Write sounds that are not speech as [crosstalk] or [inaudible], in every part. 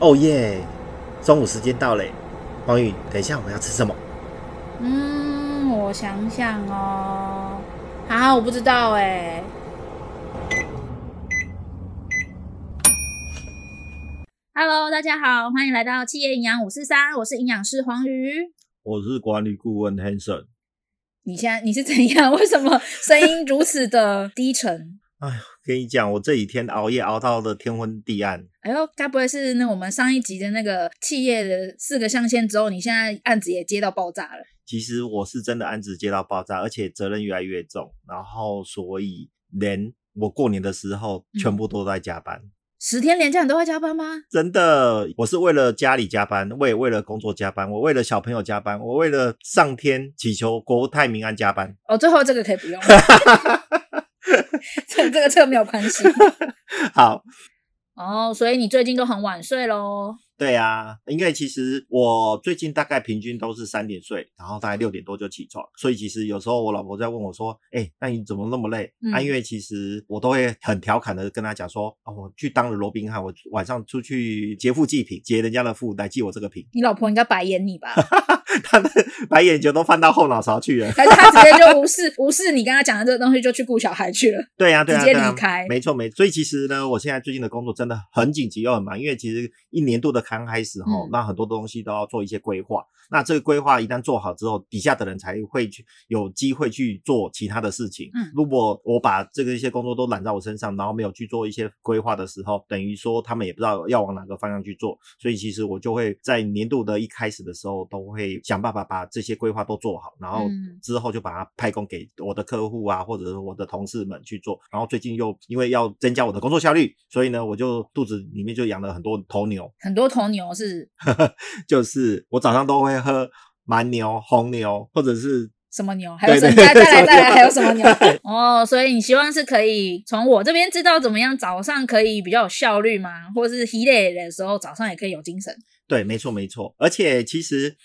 哦耶！中午时间到嘞，黄宇，等一下我们要吃什么？嗯，我想想哦，啊，我不知道哎。Hello，大家好，欢迎来到企业营养五四三，我是营养师黄宇，我是管理顾问 Hanson。你现在你是怎样？为什么声音如此的低沉？哎呦，跟你讲，我这几天熬夜熬到了天昏地暗。哎呦，该不会是那我们上一集的那个企业的四个象限之后，你现在案子也接到爆炸了？其实我是真的案子接到爆炸，而且责任越来越重，然后所以连我过年的时候全部都在加班。嗯、十天连假你都在加班吗？真的，我是为了家里加班，我也为了工作加班，我为了小朋友加班，我为了上天祈求国泰民安加班。哦，最后这个可以不用。[laughs] 这这个车没有关系。[laughs] 好，哦，所以你最近都很晚睡喽？对啊，因为其实我最近大概平均都是三点睡，然后大概六点多就起床，所以其实有时候我老婆在问我说：“哎、欸，那你怎么那么累？”嗯、啊，因为其实我都会很调侃的跟她讲说：“哦，我去当了罗宾汉，我晚上出去劫富济贫，劫人家的富来济我这个贫。”你老婆应该白眼你吧？[laughs] 他的白眼球都翻到后脑勺去了，还是他直接就无视无视你跟他讲的这个东西，就去顾小孩去了？对呀、啊，对呀、啊，直接离开。没错，没错。所以其实呢，我现在最近的工作真的很紧急又很忙，因为其实一年度的刚开始哈。嗯那很多东西都要做一些规划，那这个规划一旦做好之后，底下的人才会去有机会去做其他的事情。嗯，如果我把这个一些工作都揽在我身上，然后没有去做一些规划的时候，等于说他们也不知道要往哪个方向去做。所以其实我就会在年度的一开始的时候，都会想办法把这些规划都做好，然后之后就把它派工给我的客户啊，或者是我的同事们去做。然后最近又因为要增加我的工作效率，所以呢，我就肚子里面就养了很多头牛，很多头牛是。[laughs] 就是我早上都会喝蛮牛、红牛，或者是什么牛？还有什么？再来再来，还有什么牛？[laughs] 哦，所以你希望是可以从我这边知道怎么样早上可以比较有效率吗？或者是疲累的时候早上也可以有精神？对，没错没错。而且其实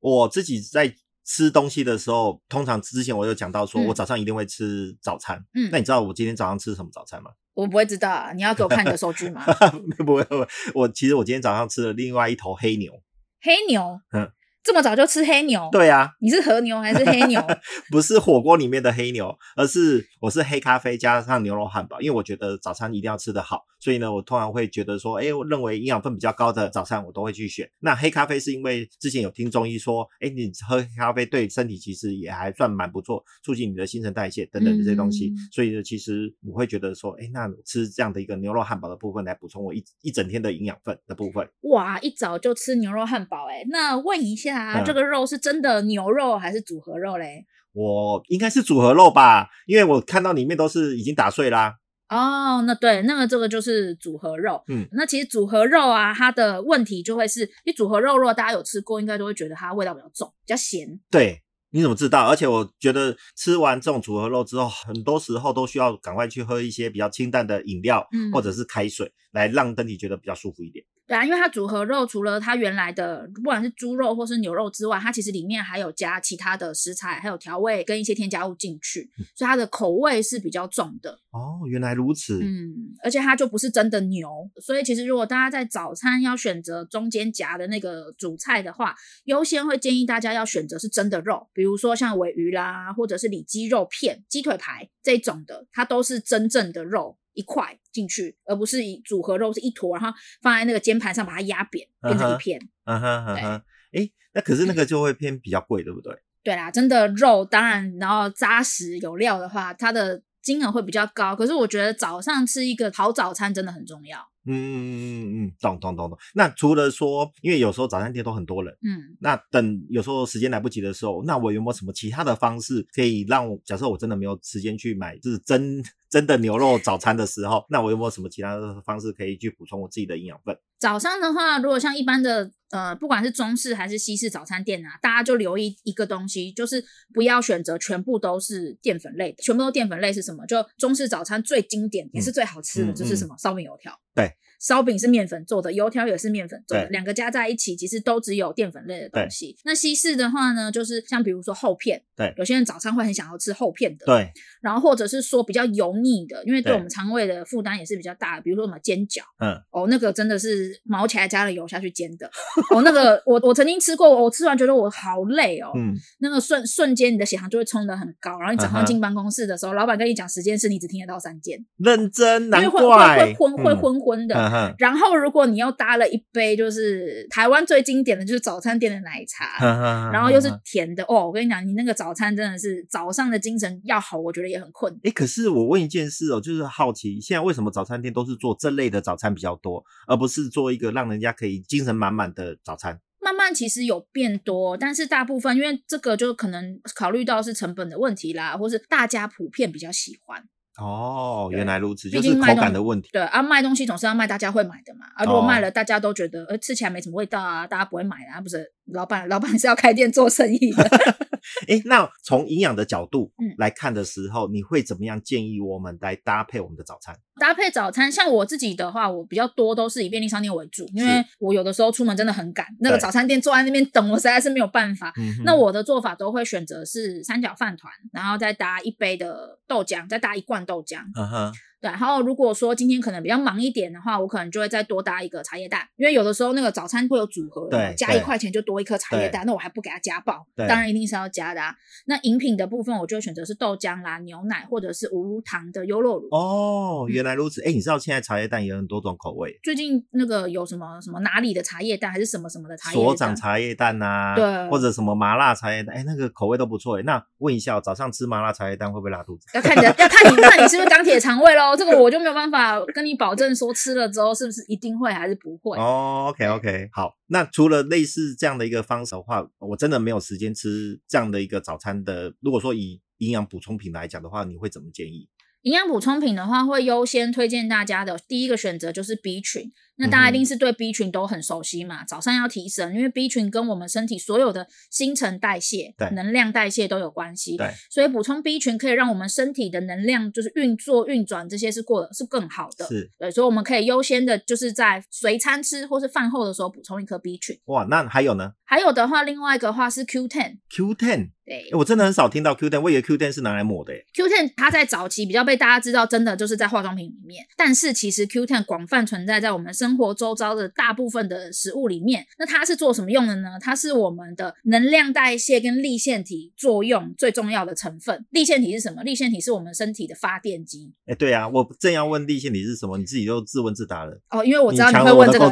我自己在吃东西的时候，通常之前我有讲到说，我早上一定会吃早餐。嗯，那你知道我今天早上吃什么早餐吗？我不会知道啊，你要给我看你的收据吗？[laughs] 不会不会，我其实我今天早上吃了另外一头黑牛。黑牛？嗯。这么早就吃黑牛？对啊，你是和牛还是黑牛？[laughs] 不是火锅里面的黑牛，而是我是黑咖啡加上牛肉汉堡，因为我觉得早餐一定要吃得好，所以呢，我通常会觉得说，哎，我认为营养分比较高的早餐我都会去选。那黑咖啡是因为之前有听中医说，哎，你喝黑咖啡对身体其实也还算蛮不错，促进你的新陈代谢等等这些东西，嗯、所以呢，其实我会觉得说，哎，那吃这样的一个牛肉汉堡的部分来补充我一一整天的营养分的部分。哇，一早就吃牛肉汉堡，哎，那问一下，嗯、这个肉是。真的牛肉还是组合肉嘞？我应该是组合肉吧，因为我看到里面都是已经打碎啦。哦，那对，那个这个就是组合肉。嗯，那其实组合肉啊，它的问题就会是，因为组合肉如果大家有吃过，应该都会觉得它味道比较重，比较咸。对，你怎么知道？而且我觉得吃完这种组合肉之后，很多时候都需要赶快去喝一些比较清淡的饮料，嗯，或者是开水，来让身体觉得比较舒服一点。对啊，因为它组合肉除了它原来的不管是猪肉或是牛肉之外，它其实里面还有加其他的食材，还有调味跟一些添加物进去，所以它的口味是比较重的。哦，原来如此。嗯，而且它就不是真的牛，所以其实如果大家在早餐要选择中间夹的那个主菜的话，优先会建议大家要选择是真的肉，比如说像尾鱼啦，或者是里脊肉片、鸡腿排这种的，它都是真正的肉。一块进去，而不是以组合肉是一坨，然后放在那个煎盘上把它压扁，变成一片。嗯哼嗯哼，哎，那可是那个就会偏比较贵，对不对？对啦，真的肉当然，然后扎实有料的话，它的金额会比较高。可是我觉得早上吃一个好早餐真的很重要。嗯嗯嗯嗯嗯，懂懂懂懂。那除了说，因为有时候早餐店都很多人，嗯，那等有时候时间来不及的时候，那我有没有什么其他的方式可以让我，假设我真的没有时间去买，就是真真 [laughs] 的牛肉早餐的时候，那我有没有什么其他的方式可以去补充我自己的营养分？早上的话，如果像一般的呃，不管是中式还是西式早餐店啊，大家就留意一个东西，就是不要选择全部都是淀粉类的。全部都淀粉类是什么？就中式早餐最经典也是最好吃的，嗯、就是什么烧饼油条。对。烧饼是面粉做的，油条也是面粉做的，两个加在一起，其实都只有淀粉类的东西。那西式的话呢，就是像比如说厚片，对，有些人早餐会很想要吃厚片的，对。然后或者是说比较油腻的，因为对我们肠胃的负担也是比较大的，比如说什么煎饺，嗯，哦，那个真的是毛起来加了油下去煎的，哦，那个我我曾经吃过，我吃完觉得我好累哦，嗯，那个瞬瞬间你的血糖就会冲得很高，然后你早上进办公室的时候，老板跟你讲时间是你只听得到三件，认真，难怪会会昏会昏昏的，然后如如果你又搭了一杯，就是台湾最经典的就是早餐店的奶茶，然后又是甜的哦，我跟你讲，你那个早餐真的是早上的精神要好，我觉得也很困。哎，可是我问一件事哦，就是好奇，现在为什么早餐店都是做这类的早餐比较多，而不是做一个让人家可以精神满满的早餐？慢慢其实有变多，但是大部分因为这个就可能考虑到是成本的问题啦，或是大家普遍比较喜欢。哦，原来如此，就是口感的问题。对啊，卖东西总是要卖大家会买的嘛。啊，如果卖了大家都觉得，呃，吃起来没什么味道啊，大家不会买啊，不是？老板，老板是要开店做生意的。[laughs] 哎，那从营养的角度来看的时候，嗯，你会怎么样建议我们来搭配我们的早餐？搭配早餐，像我自己的话，我比较多都是以便利商店为主，因为我有的时候出门真的很赶，那个早餐店坐在那边等，我实在是没有办法。那我的做法都会选择是三角饭团，然后再搭一杯的豆浆，再搭一罐豆浆。嗯哼。对，然后如果说今天可能比较忙一点的话，我可能就会再多搭一个茶叶蛋，因为有的时候那个早餐会有组合，对，加一块钱就多一颗茶叶蛋，那我还不给它加爆，当然一定是要加的啊。那饮品的部分，我就会选择是豆浆啦、牛奶或者是无糖的优酪乳。哦，原来如此，哎、嗯，你知道现在茶叶蛋也有很多种口味，最近那个有什么什么哪里的茶叶蛋，还是什么什么的茶叶蛋，所长茶叶蛋呐、啊，对，或者什么麻辣茶叶蛋，哎，那个口味都不错哎。那问一下，早上吃麻辣茶叶蛋会不会拉肚子？要看你的，要看你看你是不是钢铁肠胃喽，这个 [laughs] 我就没有办法。法跟你保证说吃了之后是不是一定会还是不会？哦、oh，OK OK，好。那除了类似这样的一个方式的话，我真的没有时间吃这样的一个早餐的。如果说以营养补充品来讲的话，你会怎么建议？营养补充品的话，会优先推荐大家的第一个选择就是 B 群。那大家一定是对 B 群都很熟悉嘛？早上要提神，因为 B 群跟我们身体所有的新陈代谢、能量代谢都有关系。对，所以补充 B 群可以让我们身体的能量就是运作运转这些是过的是更好的。是，对，所以我们可以优先的就是在随餐吃或是饭后的时候补充一颗 B 群。哇，那还有呢？还有的话，另外一个话是 Q10。Q10，对，我真的很少听到 Q10，我以为 Q10 是拿来抹的。Q10 它在早期比较被大家知道，真的就是在化妆品里面，但是其实 Q10 广泛存在在我们生活周遭的。大部分的食物里面，那它是做什么用的呢？它是我们的能量代谢跟粒线体作用最重要的成分。粒线体是什么？粒线体是我们身体的发电机。哎、欸，对啊，我正要问立腺体是什么，你自己就自问自答了。哦，因为我知道你会问这个，我，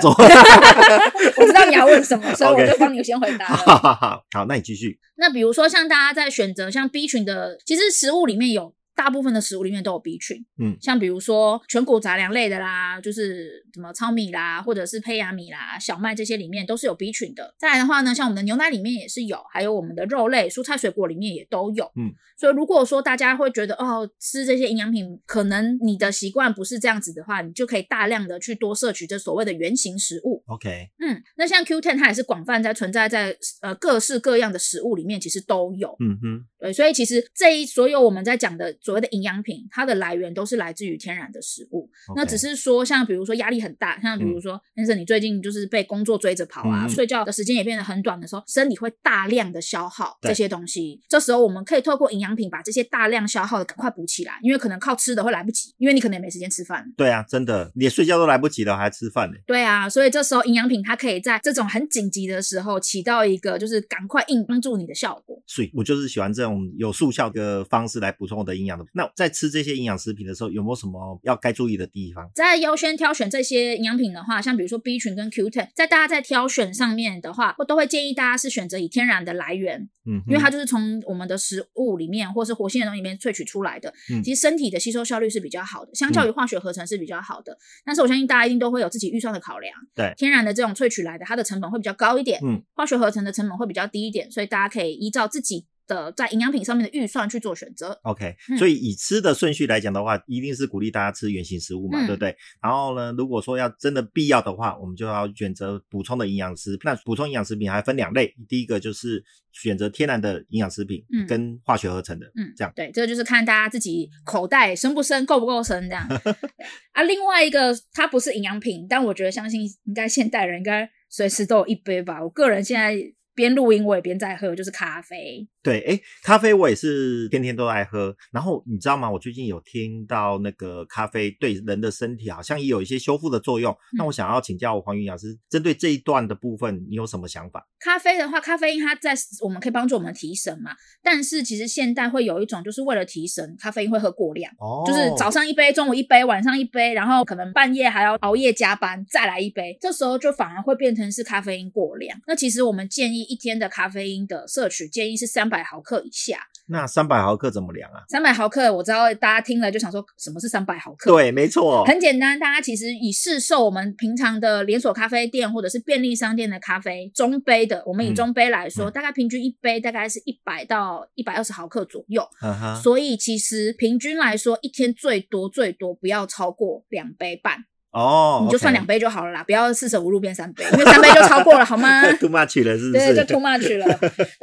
我知道你要问什么，[laughs] 所以我就帮你先回答了。好好好，好，那你继续。那比如说像大家在选择像 B 群的，其实食物里面有。大部分的食物里面都有 B 群，嗯，像比如说全谷杂粮类的啦，就是什么糙米啦，或者是胚芽米啦、小麦这些里面都是有 B 群的。再来的话呢，像我们的牛奶里面也是有，还有我们的肉类、蔬菜、水果里面也都有，嗯。所以如果说大家会觉得哦，吃这些营养品，可能你的习惯不是这样子的话，你就可以大量的去多摄取这所谓的原型食物。OK，嗯，那像 Q10 它也是广泛在存在在呃各式各样的食物里面，其实都有，嗯哼，对，所以其实这一所有我们在讲的所谓的营养品。它的来源都是来自于天然的食物.那只是说，像比如说压力很大，像比如说，先生你最近就是被工作追着跑啊，嗯、睡觉的时间也变得很短的时候，身体会大量的消耗这些东西。这时候我们可以透过营养品把这些大量消耗的赶快补起来，因为可能靠吃的会来不及，因为你可能也没时间吃饭。对啊，真的，连睡觉都来不及了，还吃饭呢？对啊，所以这时候营养品它可以在这种很紧急的时候起到一个就是赶快硬帮助你的效果。所以我就是喜欢这种有速效的方式来补充我的营养的。那在吃这些营养食品的时候，有没有什么要该注意的地方？在优先挑选这些营养品的话，像比如说 B 群跟 Q10，在大家在挑选上面的话，我都会建议大家是选择以天然的来源，嗯，因为它就是从我们的食物里面或是活性的东西里面萃取出来的，嗯，其实身体的吸收效率是比较好的，相较于化学合成是比较好的。嗯，但是我相信大家一定都会有自己预算的考量，对，天然的这种萃取来的，它的成本会比较高一点，嗯，化学合成的成本会比较低一点，所以大家可以依照自己。的在营养品上面的预算去做选择。OK，所以以吃的顺序来讲的话，一定是鼓励大家吃原型食物嘛，嗯、对不对？然后呢，如果说要真的必要的话，我们就要选择补充的营养食品。那补充营养食品还分两类，第一个就是选择天然的营养食品，嗯，跟化学合成的，嗯，这样。对，这个就是看大家自己口袋深不深，够不够深这样。[laughs] 啊，另外一个它不是营养品，但我觉得相信应该现代人应该随时都有一杯吧。我个人现在边录音我也边在喝，就是咖啡。对，哎，咖啡我也是天天都爱喝。然后你知道吗？我最近有听到那个咖啡对人的身体好像也有一些修复的作用。嗯、那我想要请教黄云老师，针对这一段的部分，你有什么想法？咖啡的话，咖啡因它在我们可以帮助我们提神嘛。但是其实现代会有一种，就是为了提神，咖啡因会喝过量，哦、就是早上一杯，中午一杯，晚上一杯，然后可能半夜还要熬夜加班再来一杯，这时候就反而会变成是咖啡因过量。那其实我们建议一天的咖啡因的摄取建议是三百。百毫克以下，那三百毫克怎么量啊？三百毫克，我知道大家听了就想说什么是三百毫克？对，没错，很简单。大家其实以市售我们平常的连锁咖啡店或者是便利商店的咖啡中杯的，我们以中杯来说，嗯、大概平均一杯大概是一百到一百二十毫克左右。嗯哼，所以其实平均来说，一天最多最多不要超过两杯半。哦，你就算两杯就好了啦，不要四舍五入变三杯，因为三杯就超过了，好吗？[laughs] Too much 了，是不是？对，就 too much 了。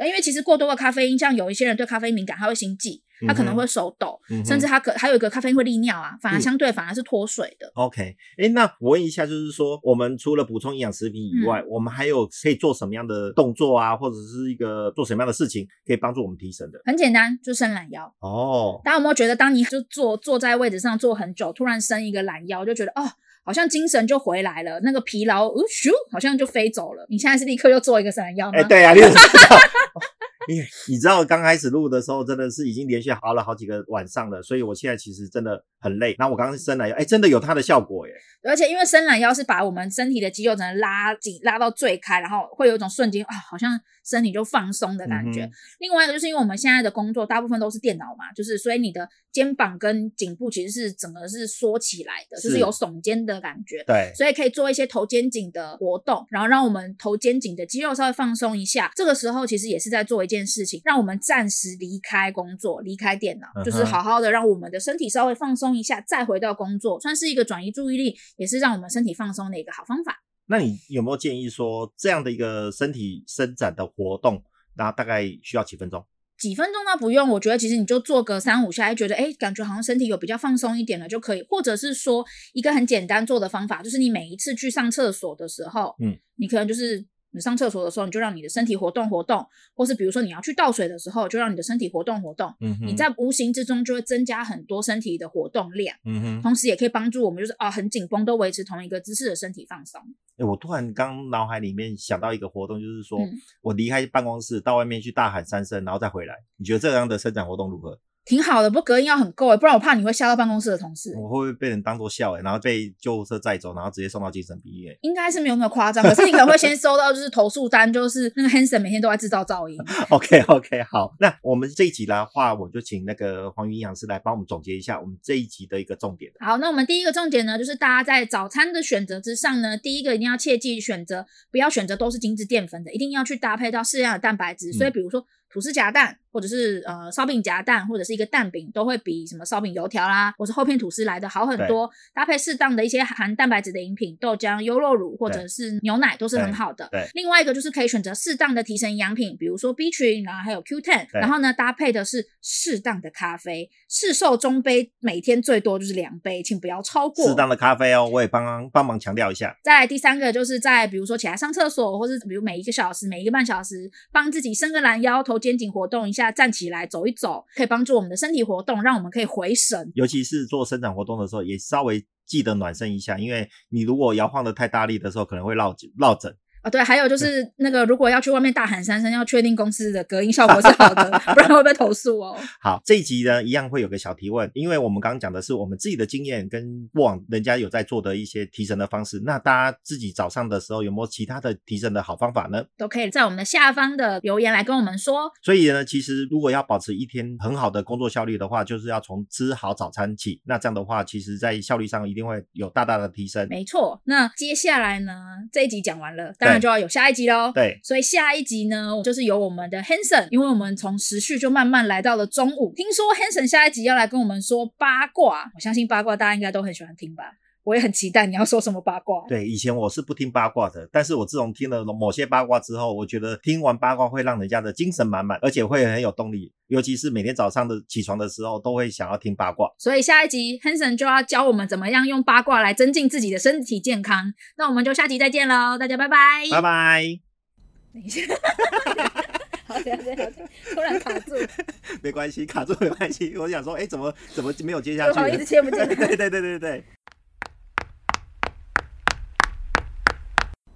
因为其实过多的咖啡因，像有一些人对咖啡因敏感，他会心悸，他可能会手抖，嗯、甚至他可还有一个咖啡因会利尿啊，反而相对反而是脱水的。OK，哎、欸，那我问一下，就是说，我们除了补充营养食品以外，嗯、我们还有可以做什么样的动作啊，或者是一个做什么样的事情，可以帮助我们提升的？很简单，就伸懒腰。哦，大家有没有觉得，当你就坐坐在位置上坐很久，突然伸一个懒腰，就觉得哦。好像精神就回来了，那个疲劳，哦咻，好像就飞走了。你现在是立刻又做一个伸懒腰吗？哎、欸，对呀、啊，你怎么知道？你你知道刚开始录的时候，真的是已经连续熬了好几个晚上了，所以我现在其实真的很累。那我刚刚伸懒腰，哎、欸，真的有它的效果耶。而且因为伸懒腰是把我们身体的肌肉整个拉紧，拉到最开，然后会有一种瞬间啊，好像。身体就放松的感觉。嗯、另外一个就是因为我们现在的工作大部分都是电脑嘛，就是所以你的肩膀跟颈部其实是整个是缩起来的，是就是有耸肩的感觉。对，所以可以做一些头肩颈的活动，然后让我们头肩颈的肌肉稍微放松一下。这个时候其实也是在做一件事情，让我们暂时离开工作，离开电脑，就是好好的让我们的身体稍微放松一下，再回到工作，算是一个转移注意力，也是让我们身体放松的一个好方法。那你有没有建议说，这样的一个身体伸展的活动，那大概需要几分钟？几分钟倒不用，我觉得其实你就做个三五下，觉得诶感觉好像身体有比较放松一点了就可以。或者是说一个很简单做的方法，就是你每一次去上厕所的时候，嗯，你可能就是。你上厕所的时候，你就让你的身体活动活动，或是比如说你要去倒水的时候，就让你的身体活动活动。嗯哼，你在无形之中就会增加很多身体的活动量。嗯哼，同时也可以帮助我们，就是啊，很紧绷都维持同一个姿势的身体放松。哎，我突然刚脑海里面想到一个活动，就是说、嗯、我离开办公室到外面去大喊三声，然后再回来。你觉得这样的伸展活动如何？挺好的，不过隔音要很够诶，不然我怕你会吓到办公室的同事。我会不会被人当作笑诶，然后被救护车载走，然后直接送到精神病院？应该是没有那么夸张，可是你可能会先收到就是投诉单，就是那个 Hanson 每天都在制造噪音。[laughs] OK OK，好，那我们这一集的话，我就请那个黄云营养师来帮我们总结一下我们这一集的一个重点。好，那我们第一个重点呢，就是大家在早餐的选择之上呢，第一个一定要切记选择，不要选择都是精致淀粉的，一定要去搭配到适量的蛋白质。所以比如说。嗯吐司夹蛋，或者是呃烧饼夹蛋，或者是一个蛋饼，都会比什么烧饼油条啦，或是厚片吐司来的好很多。搭配适当的一些含蛋白质的饮品，豆浆、优酪乳或者是牛奶都是很好的。对，另外一个就是可以选择适当的提神营养品，比如说 B 群，然后还有 Q10。然后呢，搭配的是适当的咖啡，市售中杯每天最多就是两杯，请不要超过。适当的咖啡哦，我也帮帮帮忙强调一下。再来第三个就是在比如说起来上厕所，或是比如每一个小时、每一个半小时，帮自己伸个懒腰、头肩颈活动一下。站起来走一走，可以帮助我们的身体活动，让我们可以回神。尤其是做伸展活动的时候，也稍微记得暖身一下，因为你如果摇晃的太大力的时候，可能会落落枕。啊、哦，对，还有就是那个，如果要去外面大喊三声，要确定公司的隔音效果是好的，不然会被投诉哦。[laughs] 好，这一集呢，一样会有个小提问，因为我们刚刚讲的是我们自己的经验跟过往人家有在做的一些提神的方式，那大家自己早上的时候有没有其他的提神的好方法呢？都可以在我们的下方的留言来跟我们说。所以呢，其实如果要保持一天很好的工作效率的话，就是要从吃好早餐起。那这样的话，其实在效率上一定会有大大的提升。没错。那接下来呢，这一集讲完了，当然就要有下一集喽。对，所以下一集呢，就是由我们的 Hanson，因为我们从时序就慢慢来到了中午。听说 Hanson 下一集要来跟我们说八卦，我相信八卦大家应该都很喜欢听吧。我也很期待你要说什么八卦。对，以前我是不听八卦的，但是我自从听了某些八卦之后，我觉得听完八卦会让人家的精神满满，而且会很有动力。尤其是每天早上的起床的时候，都会想要听八卦。所以下一集 Hanson 就要教我们怎么样用八卦来增进自己的身体健康。那我们就下集再见喽，大家拜拜。拜拜。[laughs] 等一下，好，等下，等下，突然卡住。[laughs] 没关系，卡住没关系。我想说，哎、欸，怎么怎么没有接下去？不好意思，接不进来。[laughs] 对对对对对。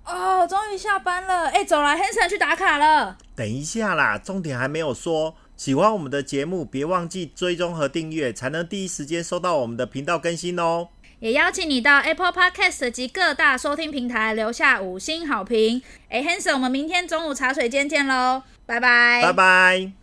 哦，终于下班了，哎，走了，Hanson 去打卡了。等一下啦，重点还没有说。喜欢我们的节目，别忘记追踪和订阅，才能第一时间收到我们的频道更新哦。也邀请你到 Apple Podcast 及各大收听平台留下五星好评。哎，Hanson，我们明天中午茶水间见喽，拜拜，拜拜。